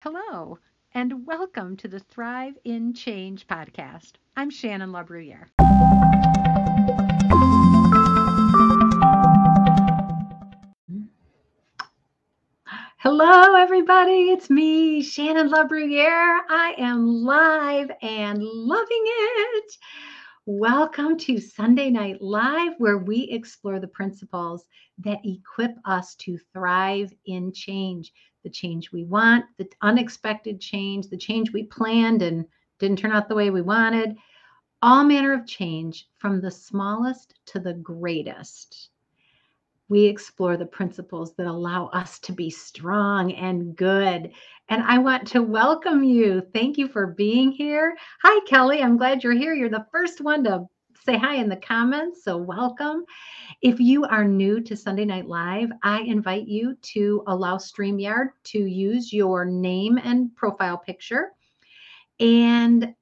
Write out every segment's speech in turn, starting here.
Hello, and welcome to the Thrive in Change podcast. I'm Shannon LaBruyere. Hello, everybody. It's me, Shannon LaBruyere. I am live and loving it. Welcome to Sunday Night Live, where we explore the principles that equip us to thrive in change the change we want, the unexpected change, the change we planned and didn't turn out the way we wanted, all manner of change from the smallest to the greatest. We explore the principles that allow us to be strong and good. And I want to welcome you. Thank you for being here. Hi, Kelly. I'm glad you're here. You're the first one to say hi in the comments. So, welcome. If you are new to Sunday Night Live, I invite you to allow StreamYard to use your name and profile picture and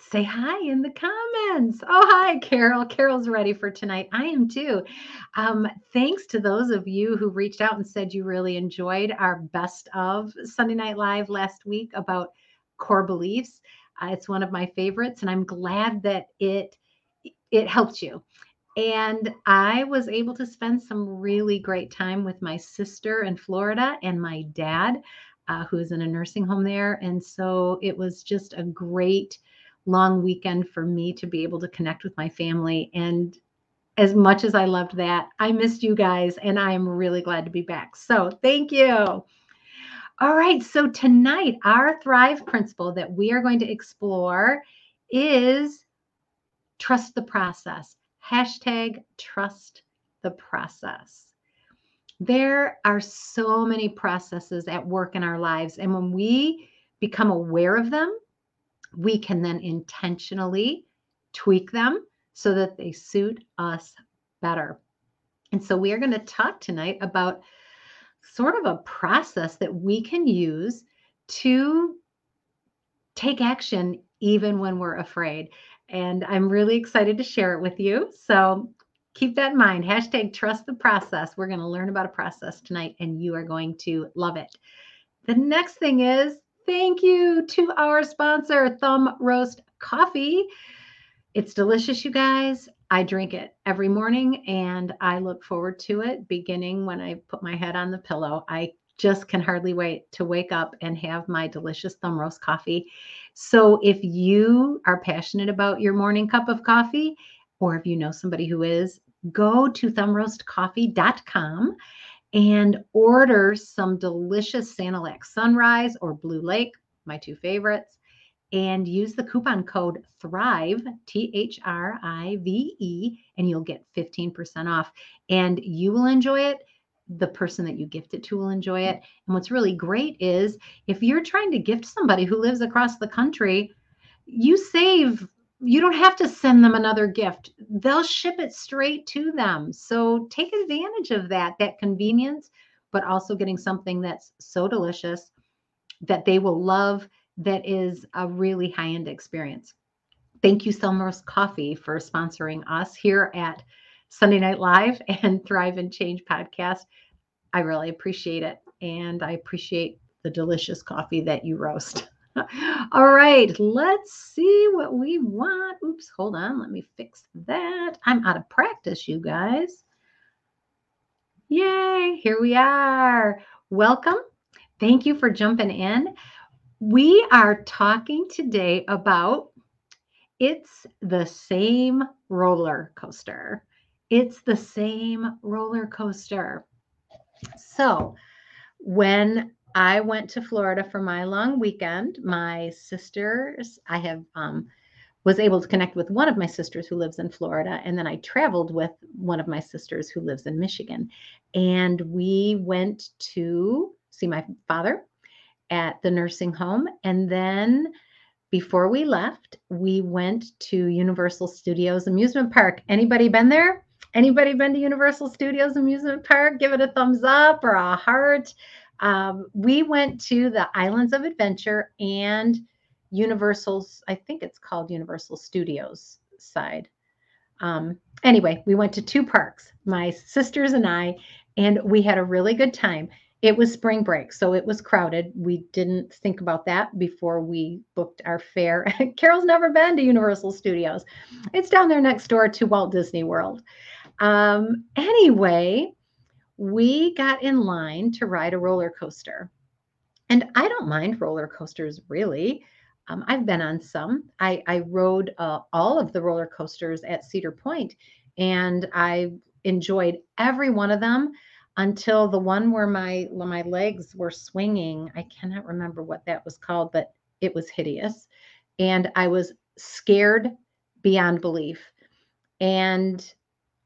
say hi in the comments. Oh, hi, Carol. Carol's ready for tonight. I am too. Um, thanks to those of you who reached out and said you really enjoyed our best of Sunday Night Live last week about core beliefs. Uh, it's one of my favorites, and I'm glad that it it helped you. And I was able to spend some really great time with my sister in Florida and my dad, uh, who is in a nursing home there. And so it was just a great long weekend for me to be able to connect with my family. And as much as I loved that, I missed you guys, and I am really glad to be back. So thank you. All right. So tonight, our Thrive principle that we are going to explore is trust the process. Hashtag trust the process. There are so many processes at work in our lives. And when we become aware of them, we can then intentionally tweak them so that they suit us better. And so we are going to talk tonight about sort of a process that we can use to take action even when we're afraid. And I'm really excited to share it with you. So keep that in mind. Hashtag trust the process. We're going to learn about a process tonight, and you are going to love it. The next thing is thank you to our sponsor, Thumb Roast Coffee. It's delicious, you guys. I drink it every morning and I look forward to it beginning when I put my head on the pillow. I just can hardly wait to wake up and have my delicious thumb roast coffee. So, if you are passionate about your morning cup of coffee, or if you know somebody who is, go to thumbroastcoffee.com and order some delicious Sanilac Sunrise or Blue Lake, my two favorites, and use the coupon code THRIVE, T H R I V E, and you'll get 15% off. And you will enjoy it. The person that you gift it to will enjoy it. And what's really great is if you're trying to gift somebody who lives across the country, you save you don't have to send them another gift. They'll ship it straight to them. So take advantage of that, that convenience, but also getting something that's so delicious that they will love, that is a really high end experience. Thank you, Roast Coffee, for sponsoring us here at Sunday Night Live and Thrive and Change podcast. I really appreciate it. And I appreciate the delicious coffee that you roast. All right, let's see what we want. Oops, hold on. Let me fix that. I'm out of practice, you guys. Yay, here we are. Welcome. Thank you for jumping in. We are talking today about it's the same roller coaster. It's the same roller coaster. So, when I went to Florida for my long weekend. My sisters, I have um, was able to connect with one of my sisters who lives in Florida, and then I traveled with one of my sisters who lives in Michigan, and we went to see my father at the nursing home, and then before we left, we went to Universal Studios Amusement Park. Anybody been there? Anybody been to Universal Studios Amusement Park? Give it a thumbs up or a heart. Um, we went to the Islands of Adventure and Universal's, I think it's called Universal Studios side. Um, anyway, we went to two parks, my sisters and I, and we had a really good time. it was spring break, so it was crowded. We didn't think about that before we booked our fare. Carol's never been to Universal Studios. It's down there next door to Walt Disney World. Um, anyway, we got in line to ride a roller coaster. And I don't mind roller coasters really. Um, I've been on some. I, I rode uh, all of the roller coasters at Cedar Point, and I enjoyed every one of them until the one where my my legs were swinging. I cannot remember what that was called, but it was hideous, and I was scared beyond belief. And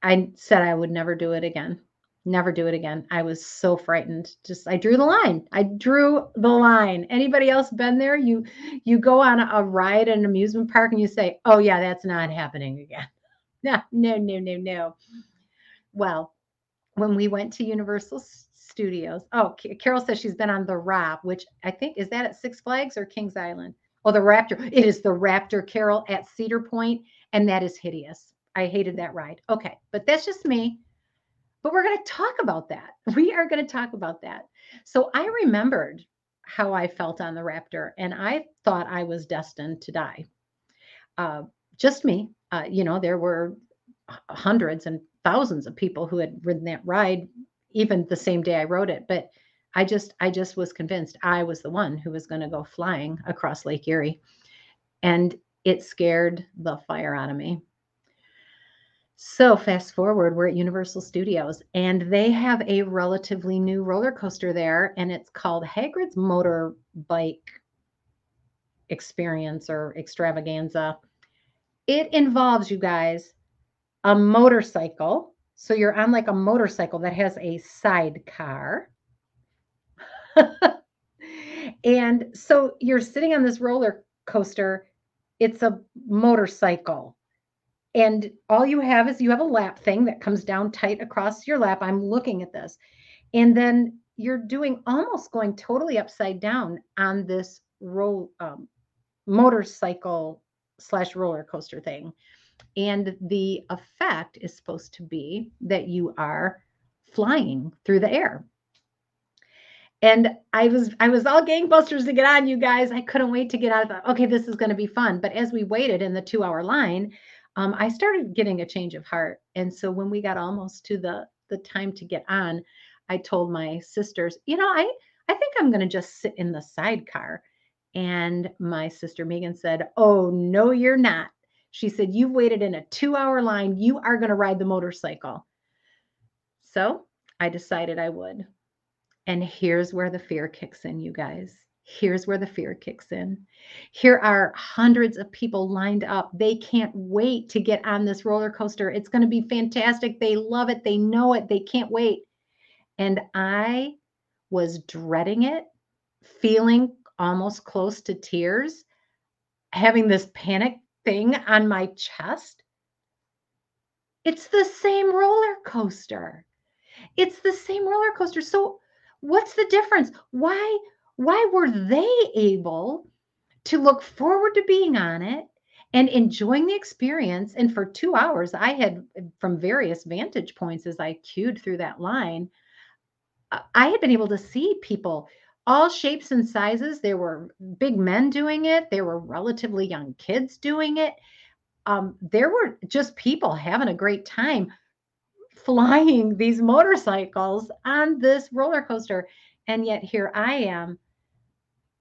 I said I would never do it again never do it again. I was so frightened. Just I drew the line. I drew the line. Anybody else been there? You you go on a ride at an amusement park and you say, "Oh yeah, that's not happening again." No, no, no, no, no. Well, when we went to Universal Studios, oh, Carol says she's been on the RAP, which I think is that at Six Flags or Kings Island? Oh, the Raptor. It is the Raptor, Carol, at Cedar Point, and that is hideous. I hated that ride. Okay, but that's just me. But we're going to talk about that. We are going to talk about that. So I remembered how I felt on the Raptor, and I thought I was destined to die. Uh, just me. Uh, you know, there were hundreds and thousands of people who had ridden that ride, even the same day I rode it. But I just, I just was convinced I was the one who was going to go flying across Lake Erie, and it scared the fire out of me. So fast forward, we're at Universal Studios and they have a relatively new roller coaster there and it's called Hagrid's Motorbike Experience or Extravaganza. It involves you guys a motorcycle. So you're on like a motorcycle that has a sidecar. and so you're sitting on this roller coaster. It's a motorcycle and all you have is you have a lap thing that comes down tight across your lap. I'm looking at this. And then you're doing almost going totally upside down on this roll um, motorcycle slash roller coaster thing. And the effect is supposed to be that you are flying through the air. And I was I was all gangbusters to get on, you guys. I couldn't wait to get out. Okay, this is going to be fun. But as we waited in the two hour line, um, I started getting a change of heart. And so when we got almost to the the time to get on, I told my sisters, you know, I I think I'm going to just sit in the sidecar. And my sister Megan said, "Oh, no you're not." She said, "You've waited in a 2-hour line. You are going to ride the motorcycle." So, I decided I would. And here's where the fear kicks in, you guys. Here's where the fear kicks in. Here are hundreds of people lined up. They can't wait to get on this roller coaster. It's going to be fantastic. They love it. They know it. They can't wait. And I was dreading it, feeling almost close to tears, having this panic thing on my chest. It's the same roller coaster. It's the same roller coaster. So, what's the difference? Why why were they able to look forward to being on it and enjoying the experience? And for two hours, I had from various vantage points as I queued through that line, I had been able to see people all shapes and sizes. There were big men doing it, there were relatively young kids doing it. Um, there were just people having a great time flying these motorcycles on this roller coaster. And yet here I am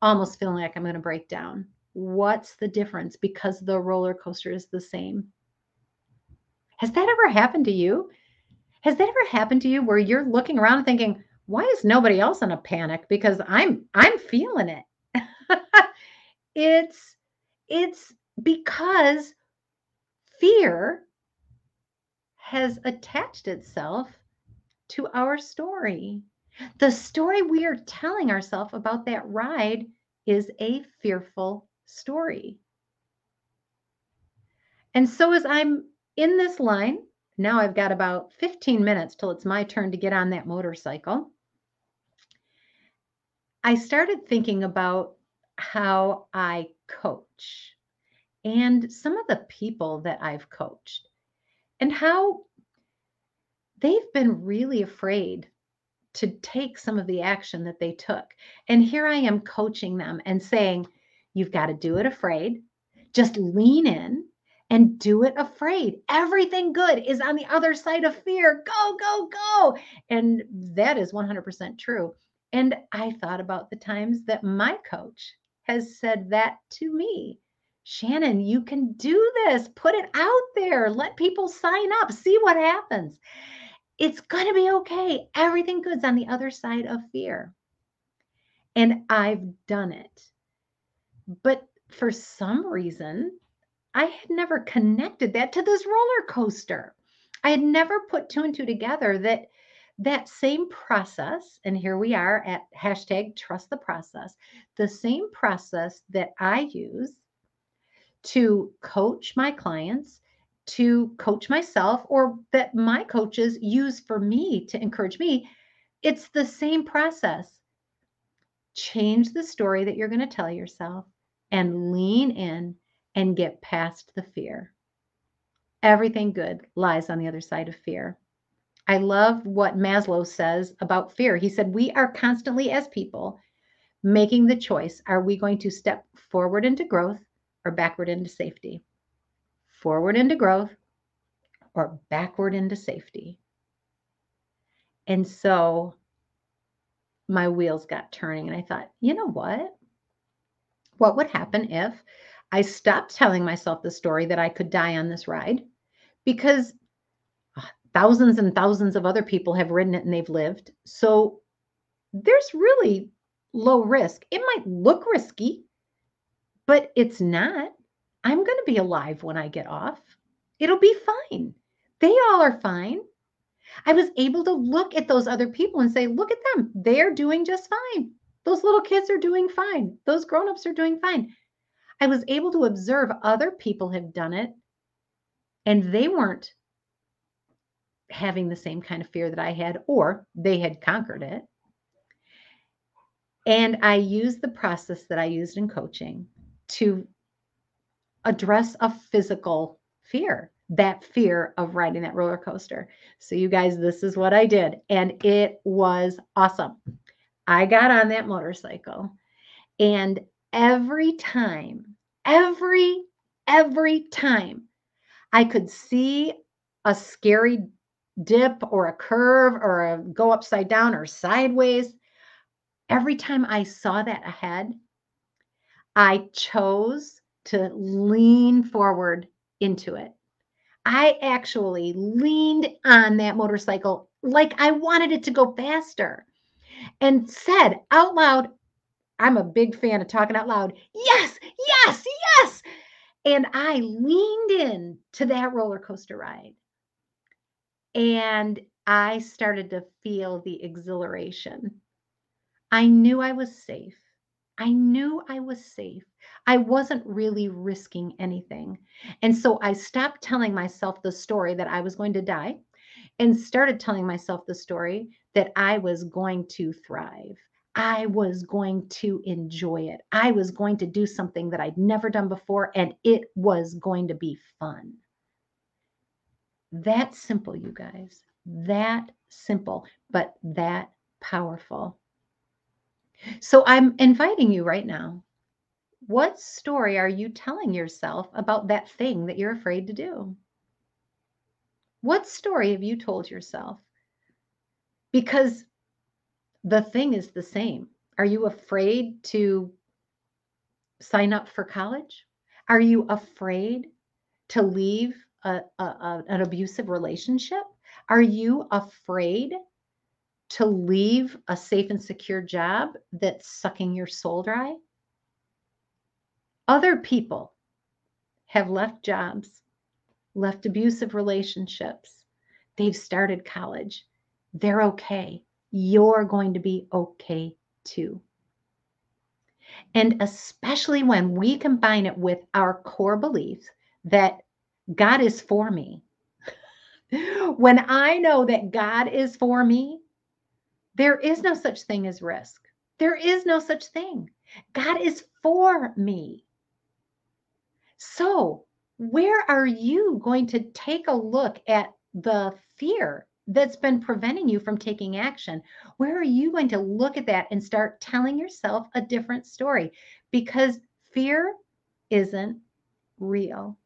almost feeling like I'm going to break down. What's the difference? Because the roller coaster is the same. Has that ever happened to you? Has that ever happened to you where you're looking around thinking, why is nobody else in a panic? Because I'm I'm feeling it. it's it's because fear has attached itself to our story. The story we are telling ourselves about that ride is a fearful story. And so, as I'm in this line, now I've got about 15 minutes till it's my turn to get on that motorcycle. I started thinking about how I coach and some of the people that I've coached and how they've been really afraid to take some of the action that they took. And here I am coaching them and saying, you've got to do it afraid. Just lean in and do it afraid. Everything good is on the other side of fear. Go, go, go. And that is 100% true. And I thought about the times that my coach has said that to me. Shannon, you can do this. Put it out there. Let people sign up. See what happens. It's going to be okay. Everything good's on the other side of fear. And I've done it. But for some reason, I had never connected that to this roller coaster. I had never put two and two together that that same process, and here we are at hashtag trust the process, the same process that I use to coach my clients, to coach myself, or that my coaches use for me to encourage me, it's the same process. Change the story that you're going to tell yourself and lean in and get past the fear. Everything good lies on the other side of fear. I love what Maslow says about fear. He said, We are constantly, as people, making the choice are we going to step forward into growth or backward into safety? Forward into growth or backward into safety. And so my wheels got turning, and I thought, you know what? What would happen if I stopped telling myself the story that I could die on this ride? Because uh, thousands and thousands of other people have ridden it and they've lived. So there's really low risk. It might look risky, but it's not. I'm going to be alive when I get off. It'll be fine. They all are fine. I was able to look at those other people and say, look at them. They're doing just fine. Those little kids are doing fine. Those grown-ups are doing fine. I was able to observe other people have done it and they weren't having the same kind of fear that I had, or they had conquered it. And I used the process that I used in coaching to address a physical fear, that fear of riding that roller coaster. So, you guys, this is what I did, and it was awesome. I got on that motorcycle, and every time, every, every time I could see a scary dip or a curve or a go upside down or sideways, every time I saw that ahead, I chose to lean forward into it. I actually leaned on that motorcycle like I wanted it to go faster and said out loud, I'm a big fan of talking out loud. Yes, yes, yes. And I leaned in to that roller coaster ride. And I started to feel the exhilaration. I knew I was safe. I knew I was safe. I wasn't really risking anything. And so I stopped telling myself the story that I was going to die and started telling myself the story that I was going to thrive. I was going to enjoy it. I was going to do something that I'd never done before, and it was going to be fun. That simple, you guys. That simple, but that powerful. So I'm inviting you right now. What story are you telling yourself about that thing that you're afraid to do? What story have you told yourself? Because the thing is the same. Are you afraid to sign up for college? Are you afraid to leave a, a, a, an abusive relationship? Are you afraid to leave a safe and secure job that's sucking your soul dry? Other people have left jobs, left abusive relationships. They've started college. They're okay. You're going to be okay too. And especially when we combine it with our core beliefs that God is for me. when I know that God is for me, there is no such thing as risk. There is no such thing. God is for me. So, where are you going to take a look at the fear that's been preventing you from taking action? Where are you going to look at that and start telling yourself a different story? Because fear isn't real.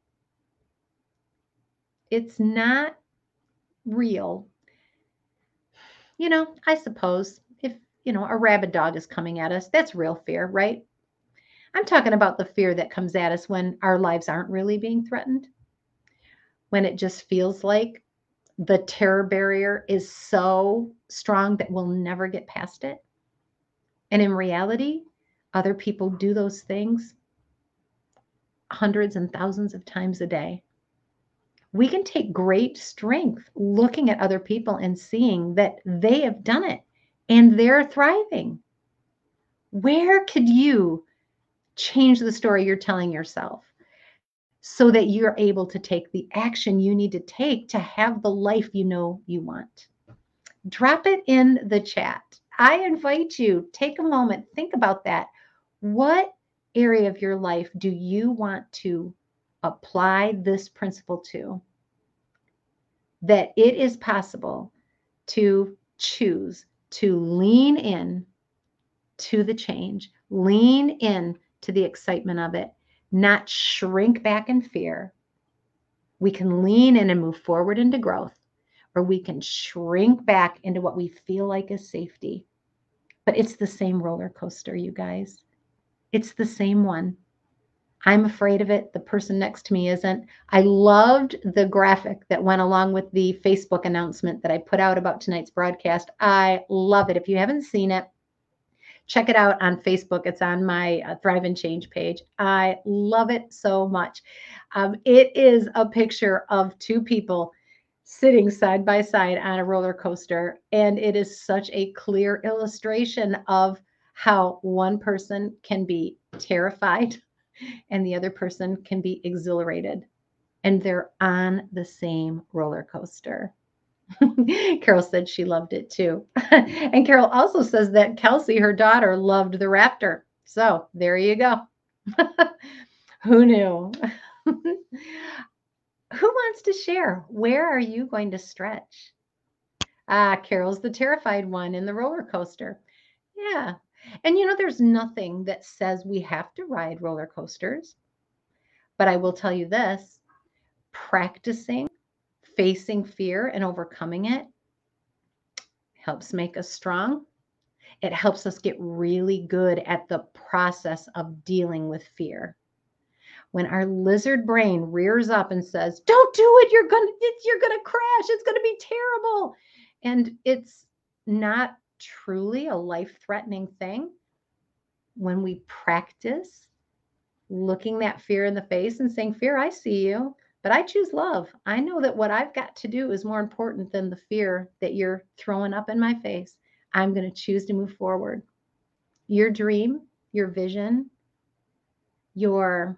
It's not real. You know, I suppose if, you know, a rabid dog is coming at us, that's real fear, right? I'm talking about the fear that comes at us when our lives aren't really being threatened, when it just feels like the terror barrier is so strong that we'll never get past it. And in reality, other people do those things hundreds and thousands of times a day. We can take great strength looking at other people and seeing that they have done it and they're thriving. Where could you change the story you're telling yourself so that you're able to take the action you need to take to have the life you know you want. Drop it in the chat. I invite you, take a moment, think about that. What area of your life do you want to apply this principle to? That it is possible to choose to lean in to the change, lean in to the excitement of it, not shrink back in fear. We can lean in and move forward into growth, or we can shrink back into what we feel like is safety. But it's the same roller coaster, you guys. It's the same one. I'm afraid of it. The person next to me isn't. I loved the graphic that went along with the Facebook announcement that I put out about tonight's broadcast. I love it. If you haven't seen it, check it out on Facebook. It's on my uh, Thrive and Change page. I love it so much. Um, it is a picture of two people sitting side by side on a roller coaster. And it is such a clear illustration of how one person can be terrified and the other person can be exhilarated. And they're on the same roller coaster. Carol said she loved it too. and Carol also says that Kelsey, her daughter, loved the raptor. So there you go. Who knew? Who wants to share? Where are you going to stretch? Ah, Carol's the terrified one in the roller coaster. Yeah. And you know, there's nothing that says we have to ride roller coasters. But I will tell you this practicing facing fear and overcoming it helps make us strong. It helps us get really good at the process of dealing with fear. When our lizard brain rears up and says, "Don't do it. You're going to you're going to crash. It's going to be terrible." And it's not truly a life-threatening thing. When we practice looking that fear in the face and saying, "Fear, I see you. But I choose love. I know that what I've got to do is more important than the fear that you're throwing up in my face. I'm going to choose to move forward. Your dream, your vision, your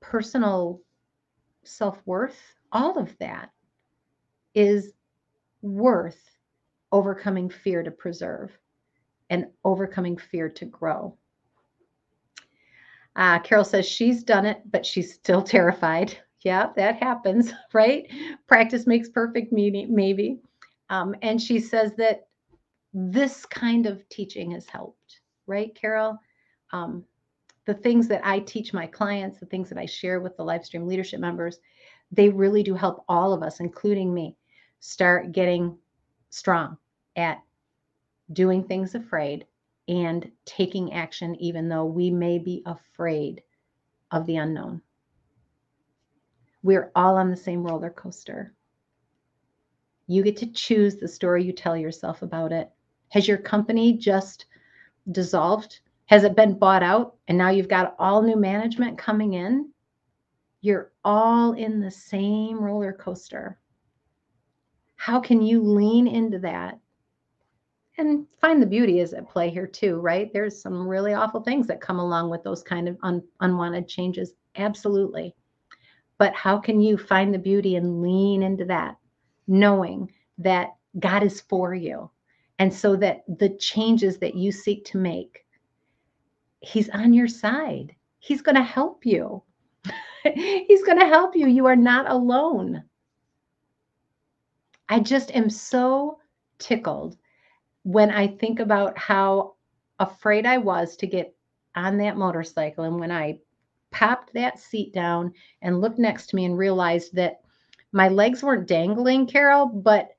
personal self worth, all of that is worth overcoming fear to preserve and overcoming fear to grow. Uh, Carol says she's done it, but she's still terrified. Yeah, that happens, right? Practice makes perfect, maybe. Um, and she says that this kind of teaching has helped, right, Carol? Um, the things that I teach my clients, the things that I share with the Livestream leadership members, they really do help all of us, including me, start getting strong at doing things afraid and taking action, even though we may be afraid of the unknown. We're all on the same roller coaster. You get to choose the story you tell yourself about it. Has your company just dissolved? Has it been bought out and now you've got all new management coming in? You're all in the same roller coaster. How can you lean into that and find the beauty is at play here too, right? There's some really awful things that come along with those kind of un- unwanted changes. Absolutely. But how can you find the beauty and lean into that, knowing that God is for you? And so that the changes that you seek to make, He's on your side. He's going to help you. He's going to help you. You are not alone. I just am so tickled when I think about how afraid I was to get on that motorcycle. And when I popped that seat down and looked next to me and realized that my legs weren't dangling, Carol, but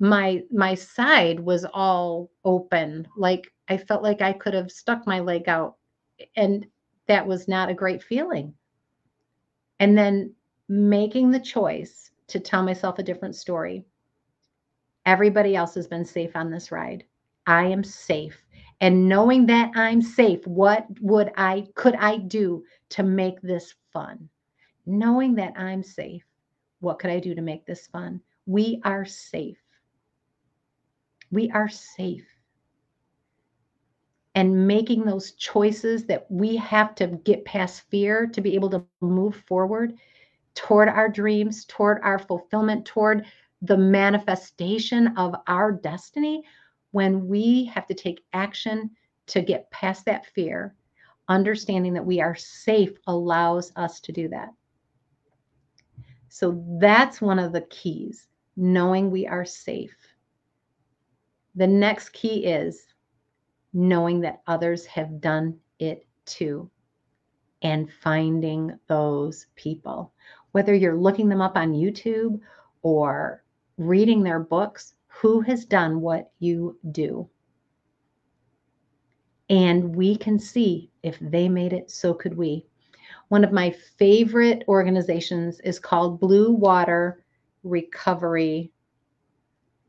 my my side was all open. Like I felt like I could have stuck my leg out. And that was not a great feeling. And then making the choice to tell myself a different story. Everybody else has been safe on this ride. I am safe. And knowing that I'm safe, what would I could I do to make this fun? Knowing that I'm safe, what could I do to make this fun? We are safe. We are safe. And making those choices that we have to get past fear to be able to move forward toward our dreams, toward our fulfillment, toward the manifestation of our destiny, when we have to take action to get past that fear, understanding that we are safe allows us to do that. So that's one of the keys, knowing we are safe. The next key is knowing that others have done it too and finding those people. Whether you're looking them up on YouTube or reading their books, who has done what you do? And we can see if they made it, so could we. One of my favorite organizations is called Blue Water Recovery.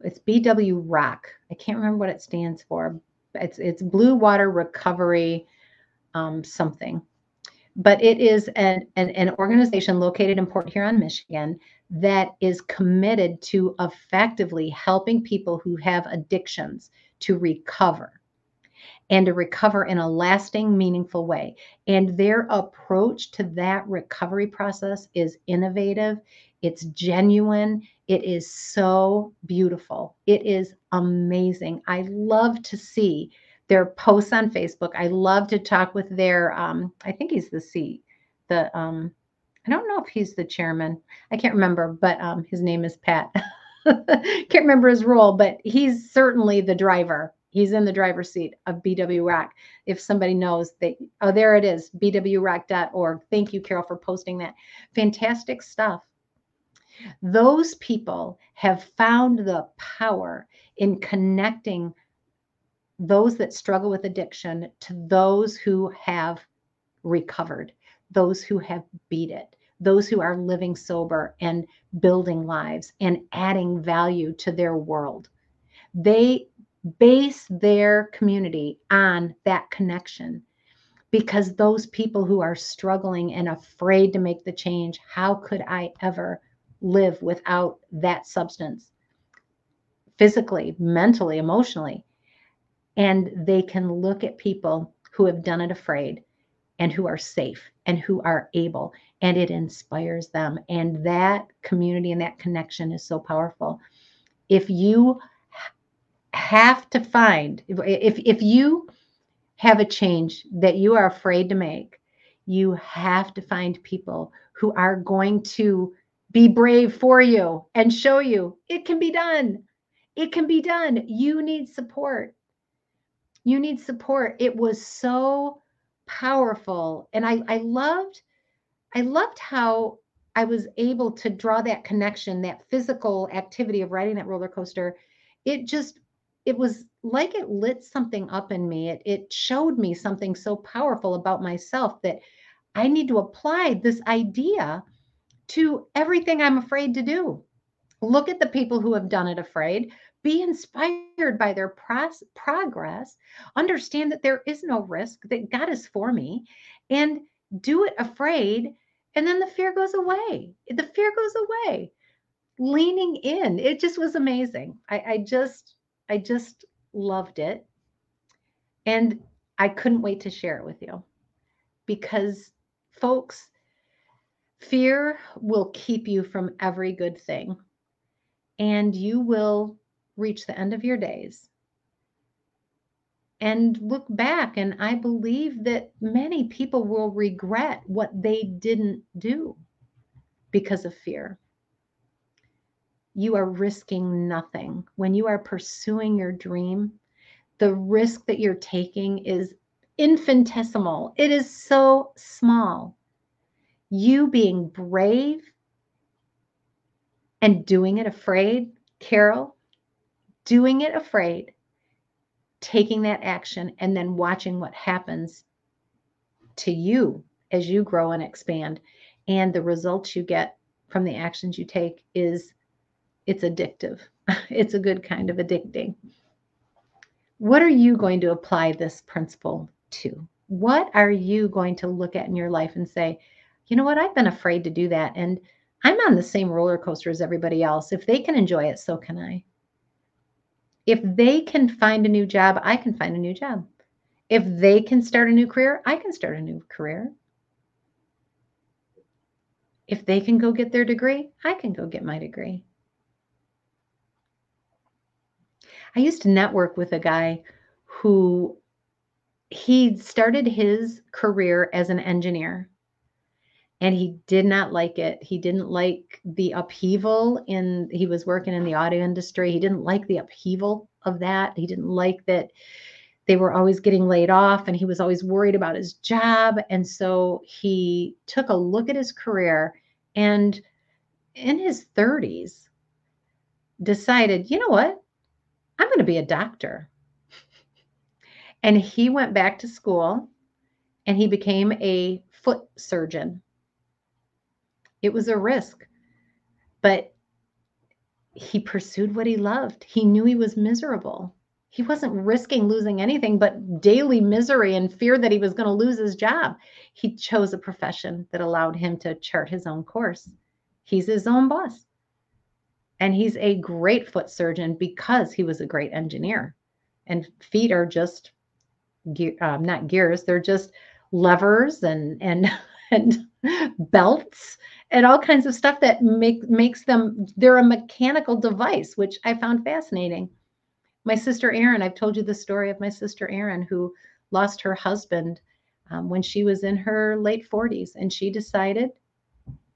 It's BWROC. I can't remember what it stands for. It's it's Blue Water Recovery um, something. But it is an, an, an organization located in Port Huron, Michigan, that is committed to effectively helping people who have addictions to recover and to recover in a lasting, meaningful way. And their approach to that recovery process is innovative, it's genuine, it is so beautiful. It is amazing. I love to see their posts on Facebook. I love to talk with their, um, I think he's the C, the, um, I don't know if he's the chairman. I can't remember, but um, his name is Pat. can't remember his role, but he's certainly the driver He's in the driver's seat of BWROC. If somebody knows that, oh, there it is, bwroc.org. Thank you, Carol, for posting that. Fantastic stuff. Those people have found the power in connecting those that struggle with addiction to those who have recovered, those who have beat it, those who are living sober and building lives and adding value to their world. They base their community on that connection because those people who are struggling and afraid to make the change, how could I ever live without that substance? Physically, mentally, emotionally. And they can look at people who have done it afraid and who are safe and who are able, and it inspires them. And that community and that connection is so powerful. If you have to find if if you have a change that you are afraid to make, you have to find people who are going to be brave for you and show you it can be done. It can be done. You need support. You need support. It was so powerful. And I, I loved, I loved how I was able to draw that connection, that physical activity of riding that roller coaster. It just it was like it lit something up in me. It, it showed me something so powerful about myself that I need to apply this idea to everything I'm afraid to do. Look at the people who have done it afraid. Be inspired by their pros- progress. Understand that there is no risk, that God is for me, and do it afraid. And then the fear goes away. The fear goes away. Leaning in. It just was amazing. I, I just, I just loved it. And I couldn't wait to share it with you because, folks, fear will keep you from every good thing. And you will reach the end of your days and look back. And I believe that many people will regret what they didn't do because of fear you are risking nothing. When you are pursuing your dream, the risk that you're taking is infinitesimal. It is so small. You being brave and doing it afraid, Carol, doing it afraid, taking that action, and then watching what happens to you as you grow and expand and the results you get from the actions you take is it's addictive. It's a good kind of addicting. What are you going to apply this principle to? What are you going to look at in your life and say, you know what, I've been afraid to do that. And I'm on the same roller coaster as everybody else. If they can enjoy it, so can I. If they can find a new job, I can find a new job. If they can start a new career, I can start a new career. If they can go get their degree, I can go get my degree. I used to network with a guy who he started his career as an engineer and he did not like it. He didn't like the upheaval in he was working in the audio industry. He didn't like the upheaval of that. He didn't like that they were always getting laid off and he was always worried about his job. And so he took a look at his career and in his 30s decided, you know what? I'm going to be a doctor. and he went back to school and he became a foot surgeon. It was a risk, but he pursued what he loved. He knew he was miserable he wasn't risking losing anything but daily misery and fear that he was going to lose his job. He chose a profession that allowed him to chart his own course. He's his own boss. And he's a great foot surgeon because he was a great engineer. And feet are just um, not gears, they're just levers and and and belts and all kinds of stuff that make makes them they're a mechanical device, which I found fascinating my sister Erin, I've told you the story of my sister Erin who lost her husband um, when she was in her late 40s and she decided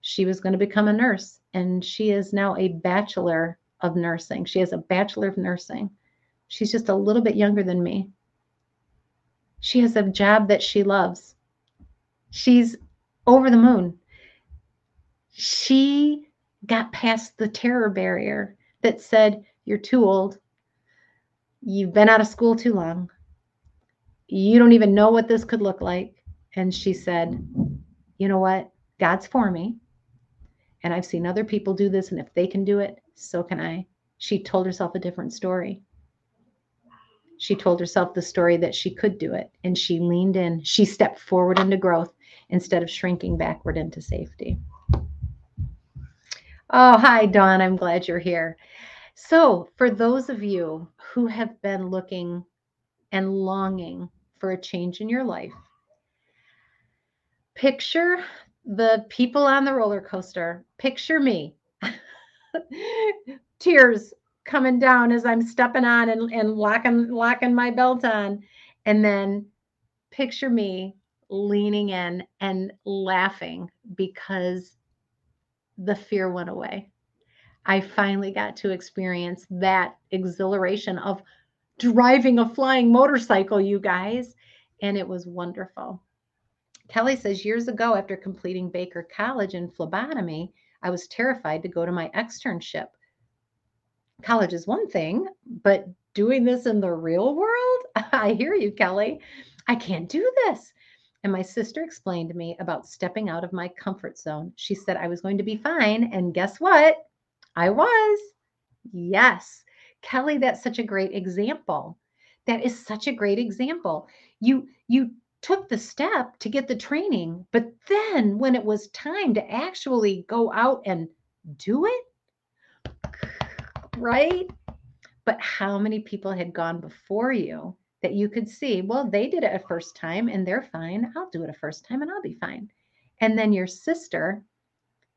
she was going to become a nurse. And she is now a bachelor of nursing. She has a bachelor of nursing. She's just a little bit younger than me. She has a job that she loves. She's over the moon. She got past the terror barrier that said, You're too old. You've been out of school too long. You don't even know what this could look like. And she said, You know what? God's for me. And I've seen other people do this. And if they can do it, so can I. She told herself a different story. She told herself the story that she could do it. And she leaned in. She stepped forward into growth instead of shrinking backward into safety. Oh, hi, Dawn. I'm glad you're here. So, for those of you who have been looking and longing for a change in your life, picture the people on the roller coaster. Picture me. Tears coming down as I'm stepping on and, and locking locking my belt on. And then picture me leaning in and laughing because the fear went away. I finally got to experience that exhilaration of driving a flying motorcycle, you guys. And it was wonderful. Kelly says years ago, after completing Baker College in phlebotomy, I was terrified to go to my externship. College is one thing, but doing this in the real world, I hear you, Kelly. I can't do this. And my sister explained to me about stepping out of my comfort zone. She said I was going to be fine. And guess what? I was. Yes. Kelly, that's such a great example. That is such a great example. You you took the step to get the training, but then when it was time to actually go out and do it, right? But how many people had gone before you that you could see, well, they did it a first time and they're fine. I'll do it a first time and I'll be fine. And then your sister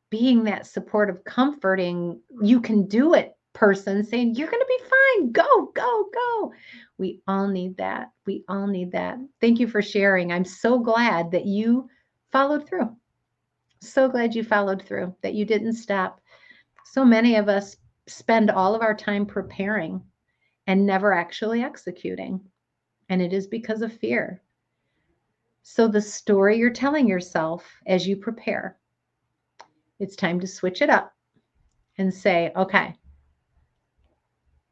being that supportive, comforting, you can do it person saying, You're going to be fine. Go, go, go. We all need that. We all need that. Thank you for sharing. I'm so glad that you followed through. So glad you followed through, that you didn't stop. So many of us spend all of our time preparing and never actually executing. And it is because of fear. So, the story you're telling yourself as you prepare, it's time to switch it up and say, okay,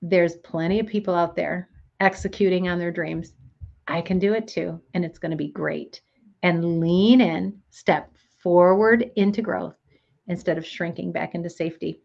there's plenty of people out there executing on their dreams. I can do it too. And it's going to be great. And lean in, step forward into growth instead of shrinking back into safety.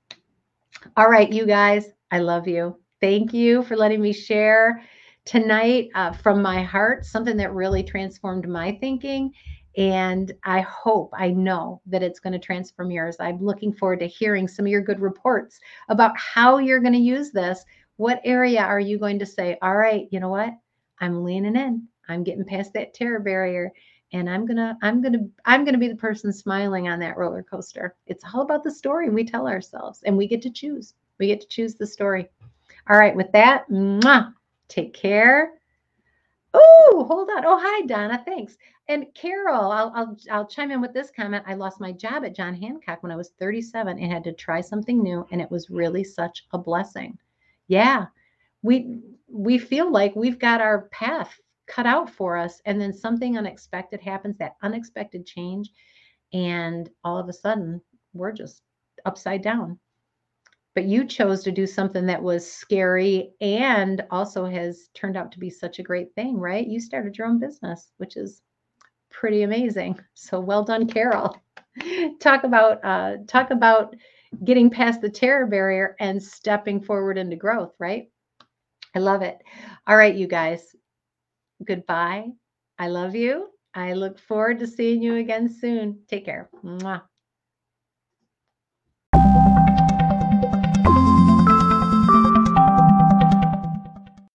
All right, you guys, I love you. Thank you for letting me share tonight uh, from my heart, something that really transformed my thinking. And I hope, I know that it's going to transform yours. I'm looking forward to hearing some of your good reports about how you're going to use this. What area are you going to say, all right, you know what? I'm leaning in. I'm getting past that terror barrier and I'm to I'm to I'm to be the person smiling on that roller coaster. It's all about the story we tell ourselves and we get to choose. We get to choose the story. All right, with that, mwah, take care. Oh, hold on. Oh, hi, Donna. Thanks. And Carol, I'll, I'll I'll chime in with this comment. I lost my job at John Hancock when I was 37 and had to try something new, and it was really such a blessing. Yeah, we we feel like we've got our path cut out for us, and then something unexpected happens, that unexpected change, and all of a sudden we're just upside down but you chose to do something that was scary and also has turned out to be such a great thing, right? You started your own business, which is pretty amazing. So well done, Carol. talk about uh, talk about getting past the terror barrier and stepping forward into growth, right? I love it. All right, you guys. Goodbye. I love you. I look forward to seeing you again soon. Take care. Mwah.